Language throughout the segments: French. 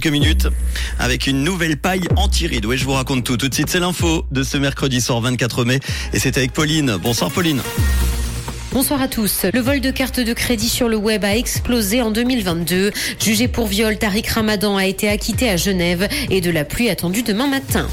Quelques minutes avec une nouvelle paille anti-rides. Oui, je vous raconte tout. Tout de suite, c'est l'info de ce mercredi soir 24 mai. Et c'est avec Pauline. Bonsoir Pauline. Bonsoir à tous. Le vol de cartes de crédit sur le web a explosé en 2022. Jugé pour viol, Tariq Ramadan a été acquitté à Genève et de la pluie attendue demain matin.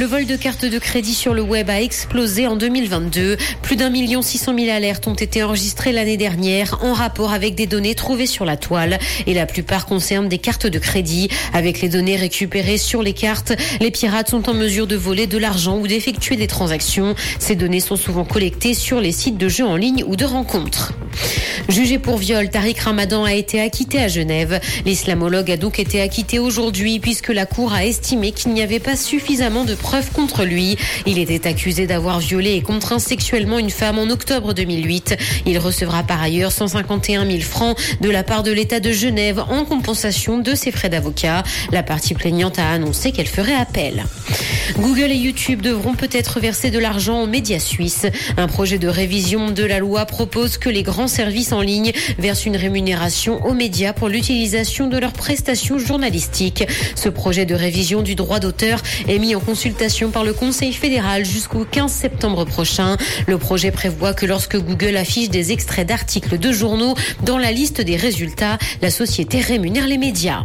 Le vol de cartes de crédit sur le web a explosé en 2022. Plus d'un million six cent mille alertes ont été enregistrées l'année dernière en rapport avec des données trouvées sur la toile et la plupart concernent des cartes de crédit. Avec les données récupérées sur les cartes, les pirates sont en mesure de voler de l'argent ou d'effectuer des transactions. Ces données sont souvent collectées sur les sites de jeux en ligne ou de rencontres. Jugé pour viol, Tariq Ramadan a été acquitté à Genève. L'islamologue a donc été acquitté aujourd'hui puisque la Cour a estimé qu'il n'y avait pas suffisamment de preuves contre lui. Il était accusé d'avoir violé et contraint sexuellement une femme en octobre 2008. Il recevra par ailleurs 151 000 francs de la part de l'État de Genève en compensation de ses frais d'avocat. La partie plaignante a annoncé qu'elle ferait appel. Google et YouTube devront peut-être verser de l'argent aux médias suisses. Un projet de révision de la loi propose que les grands services en ligne versent une rémunération aux médias pour l'utilisation de leurs prestations journalistiques. Ce projet de révision du droit d'auteur est mis en consultation par le Conseil fédéral jusqu'au 15 septembre prochain. Le projet prévoit que lorsque Google affiche des extraits d'articles de journaux dans la liste des résultats, la société rémunère les médias.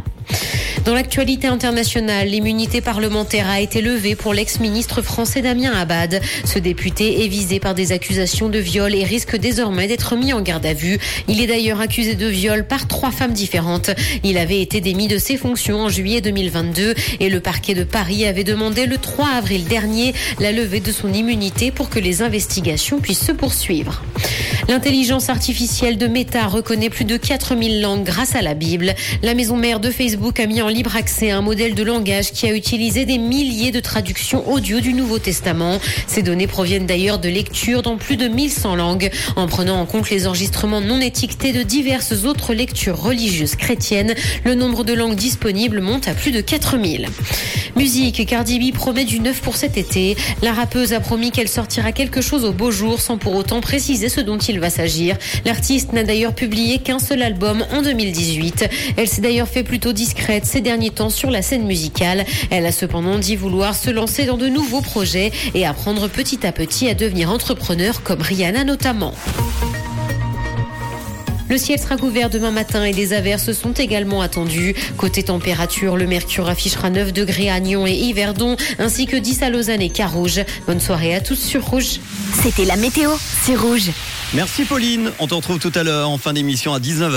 Dans l'actualité internationale, l'immunité parlementaire a été levée pour l'ex-ministre français Damien Abad. Ce député est visé par des accusations de viol et risque désormais d'être mis en garde à vue. Il est d'ailleurs accusé de viol par trois femmes différentes. Il avait été démis de ses fonctions en juillet 2022 et le parquet de Paris avait demandé le 3 avril dernier la levée de son immunité pour que les investigations puissent se poursuivre. L'intelligence artificielle de Meta reconnaît plus de 4000 langues grâce à la Bible. La maison mère de Facebook a mis en libre accès un modèle de langage qui a utilisé des milliers de traductions audio du Nouveau Testament. Ces données proviennent d'ailleurs de lectures dans plus de 1100 langues. En prenant en compte les enregistrements non étiquetés de diverses autres lectures religieuses chrétiennes, le nombre de langues disponibles monte à plus de 4000. Musique, Cardi B promet du neuf pour cet été. La rappeuse a promis qu'elle sortira quelque chose au beau jour sans pour autant préciser ce dont il va s'agir. L'artiste n'a d'ailleurs publié qu'un seul album en 2018. Elle s'est d'ailleurs fait plutôt discrète ces derniers temps sur la scène musicale. Elle a cependant dit vouloir se lancer dans de nouveaux projets et apprendre petit à petit à devenir entrepreneur comme Rihanna notamment. Le ciel sera couvert demain matin et des averses sont également attendues. Côté température, le mercure affichera 9 degrés à Nyon et Yverdon, ainsi que 10 à Lausanne et Carouge. Bonne soirée à tous sur Rouge. C'était la météo, c'est Rouge. Merci Pauline. On te retrouve tout à l'heure en fin d'émission à 19h.